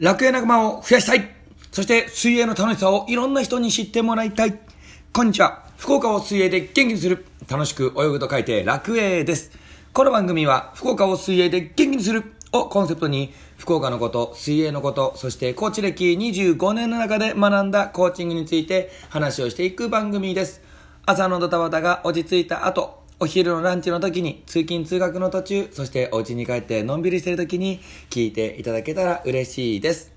楽園仲間を増やしたい。そして水泳の楽しさをいろんな人に知ってもらいたい。こんにちは。福岡を水泳で元気にする。楽しく泳ぐと書いて楽泳です。この番組は福岡を水泳で元気にする。をコンセプトに福岡のこと水泳のことそしてコーチ歴25年の中で学んだコーチングについて話をしていく番組です。朝のドタバタが落ち着いた後お昼のランチの時に、通勤通学の途中、そしてお家に帰ってのんびりしてる時に聞いていただけたら嬉しいです。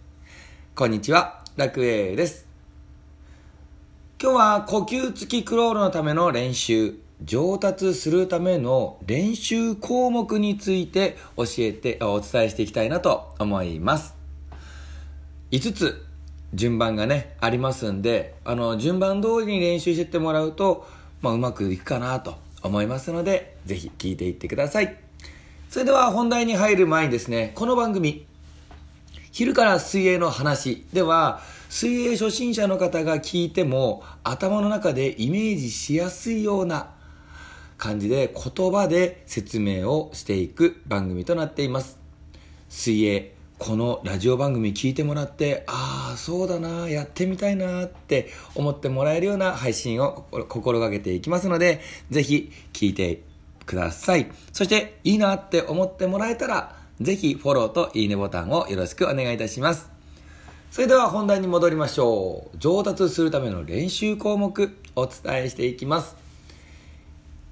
こんにちは、楽栄です。今日は呼吸付きクロールのための練習、上達するための練習項目について教えて、お伝えしていきたいなと思います。5つ順番がね、ありますんで、あの、順番通りに練習してってもらうと、まあ、うまくいくかなと思いますので、ぜひ聞いていってください。それでは本題に入る前にですね、この番組、昼から水泳の話では、水泳初心者の方が聞いても頭の中でイメージしやすいような感じで言葉で説明をしていく番組となっています。水泳、このラジオ番組聞いてもらって、ああ、そうだな、やってみたいなって思ってもらえるような配信を心がけていきますので、ぜひ聞いてください。そして、いいなって思ってもらえたら、ぜひフォローといいねボタンをよろしくお願いいたします。それでは本題に戻りましょう。上達するための練習項目、お伝えしていきます。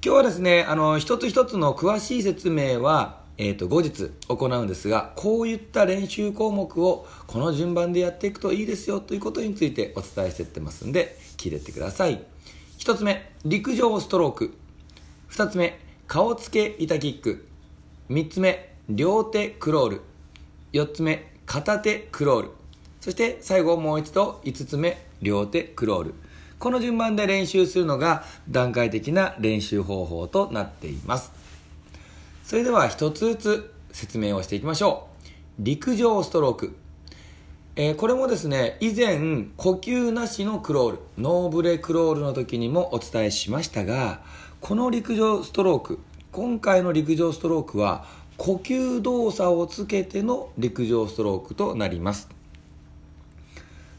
今日はですね、あの、一つ一つの詳しい説明は、えー、と後日行うんですがこういった練習項目をこの順番でやっていくといいですよということについてお伝えしていってますんで聞いてってください。1つ目陸上ストローク。2つ目顔つけ板キック。3つ目両手クロール。4つ目片手クロール。そして最後もう一度5つ目両手クロール。この順番で練習するのが段階的な練習方法となっています。それでは一つずつ説明をしていきましょう。陸上ストローク。えー、これもですね、以前、呼吸なしのクロール、ノーブレクロールの時にもお伝えしましたが、この陸上ストローク、今回の陸上ストロークは、呼吸動作をつけての陸上ストロークとなります。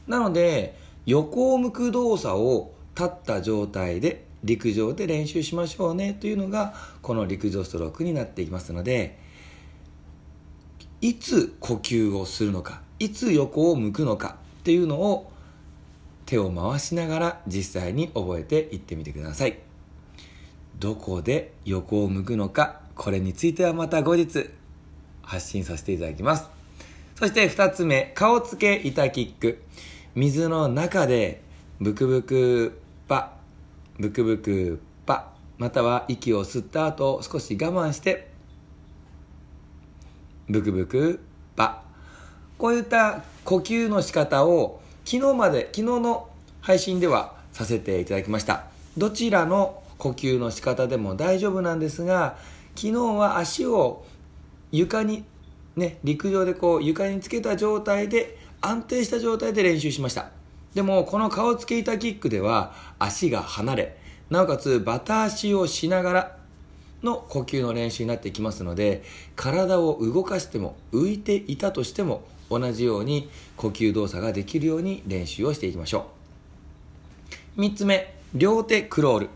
なので、横を向く動作を立った状態で陸上で練習しましょうねというのがこの陸上ストロークになっていきますのでいつ呼吸をするのかいつ横を向くのかっていうのを手を回しながら実際に覚えていってみてください。どこで横を向くのかこれについてはまた後日発信させていただきます。そして2つ目顔つけ板キック。水の中でブクブクパブクブクパまたは息を吸った後少し我慢してブクブクパ。こういった呼吸の仕方を昨日まで昨日の配信ではさせていただきました。どちらの呼吸の仕方でも大丈夫なんですが昨日は足を床にね陸上でこう床につけた状態で安定した状態で練習しました。でもこの顔つけ板キックでは足が離れなおかつバタ足をしながらの呼吸の練習になってきますので体を動かしても浮いていたとしても同じように呼吸動作ができるように練習をしていきましょう。3つ目両手クロール。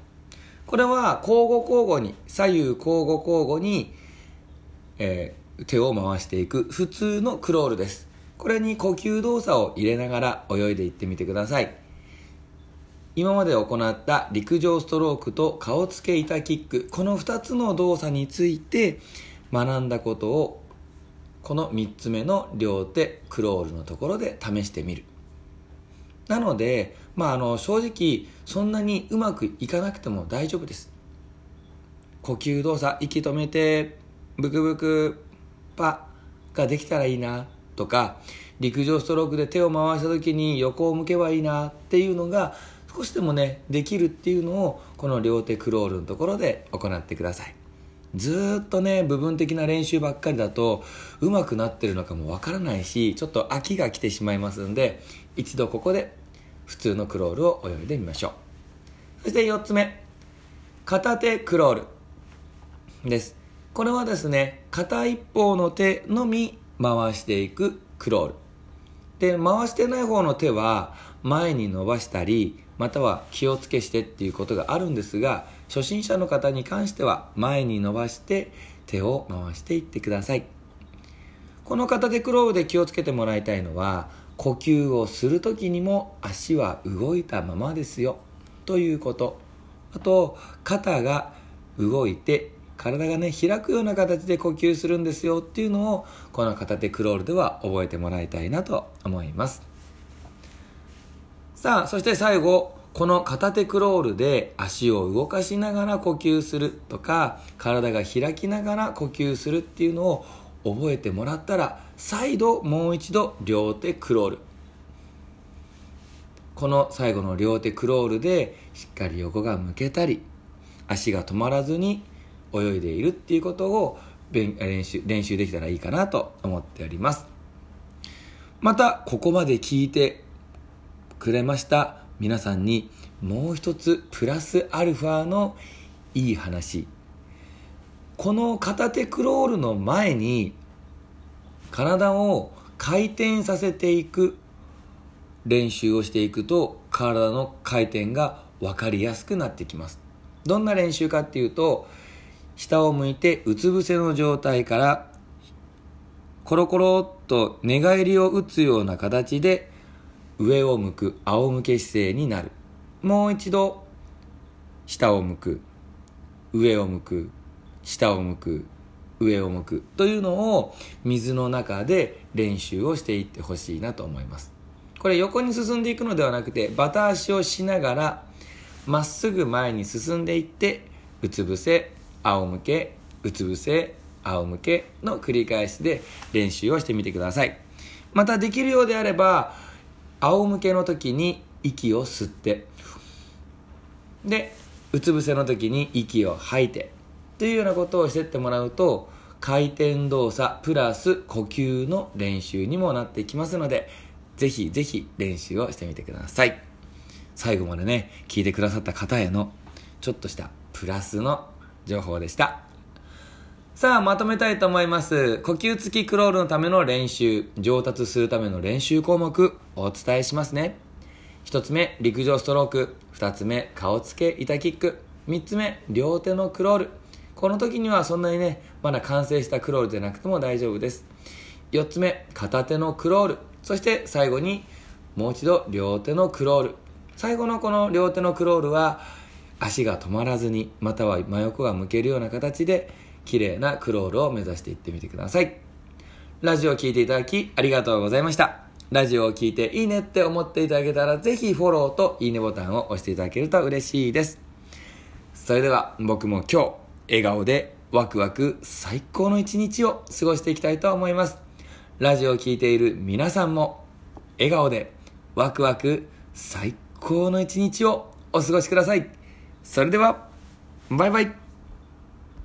これは交互交互に左右交互交互に、えー、手を回していく普通のクロールです。これに呼吸動作を入れながら泳いでいってみてください。今まで行った陸上ストロークと顔つけ板キックこの2つの動作について学んだことをこの3つ目の両手クロールのところで試してみる。なので、まあ、あの正直そんなにうまくいかなくても大丈夫です。呼吸動作息止めてブクブクパができたらいいな。とか陸上ストロークで手を回した時に横を向けばいいなっていうのが少しでもねできるっていうのをこの両手クロールのところで行ってください。ずっとね部分的な練習ばっかりだとうまくなってるのかもわからないしちょっと飽きが来てしまいますんで一度ここで普通のクロールを泳いでみましょう。そして4つ目片手クロールです。これはですね片一方の手のみ回していくクロール。で回してない方の手は前に伸ばしたりまたは気をつけしてっていうことがあるんですが初心者の方に関しては前に伸ばして手を回していってください。この片手クロールで気をつけてもらいたいのは呼吸をする時にも足は動いたままですよ。ということ。あと肩が動いて体がね開くような形で呼吸するんですよっていうのをこの片手クロールでは覚えてもらいたいなと思います。さあそして最後この片手クロールで足を動かしながら呼吸するとか体が開きながら呼吸するっていうのを覚えてもらったら再度もう一度両手クロール。この最後の両手クロールでしっかり横が向けたり足が止まらずに泳いでいるっていうことを練習練習できたらいいかなと思っておりますまたここまで聞いてくれました皆さんにもう一つプラスアルファのいい話。この片手クロールの前に体を回転させていく練習をしていく。と体の回転が分かりやすくなってきます。どんな練習かっていうと下を向いてうつ伏せの状態からコロコロっと寝返りを打つような形で上を向く仰向け姿勢になる。もう一度下を向く上を向く下を向く上を向くというのを水の中で練習をしていってほしいなと思います。これ横に進んでいくのではなくてバタ足をしながらまっすぐ前に進んでいってうつ伏せ仰向けうつ伏せ仰向けの繰り返しで練習をしてみてください。またできるようであれば仰向けの時に息を吸ってでうつ伏せの時に息を吐いてというようなことをしてってもらうと回転動作プラス呼吸の練習にもなってきますのでぜひぜひ練習をしてみてください。最後までね聞いてくださった方へのちょっとしたプラスの情報でした。さあまとめたいと思います。呼吸付きクロールのための練習。上達するための練習項目お伝えしますね。1つ目陸上ストローク。2つ目顔付け板キック。3つ目両手のクロール。この時にはそんなにねまだ完成したクロールじゃなくても大丈夫です。4つ目片手のクロール。そして最後にもう一度両手のクロール。最後のこの両手のクロールは足が止まらずにまたは真横が向けるような形で綺麗なクロールを目指していってみてください。ラジオを聴いていただきありがとうございました。ラジオを聴いていいねって思っていただけたらぜひフォローといいねボタンを押していただけると嬉しいです。それでは僕も今日笑顔でワクワク最高の一日を過ごしていきたいと思います。ラジオを聴いている皆さんも笑顔でワクワク最高の一日をお過ごしください。それではバイバイ。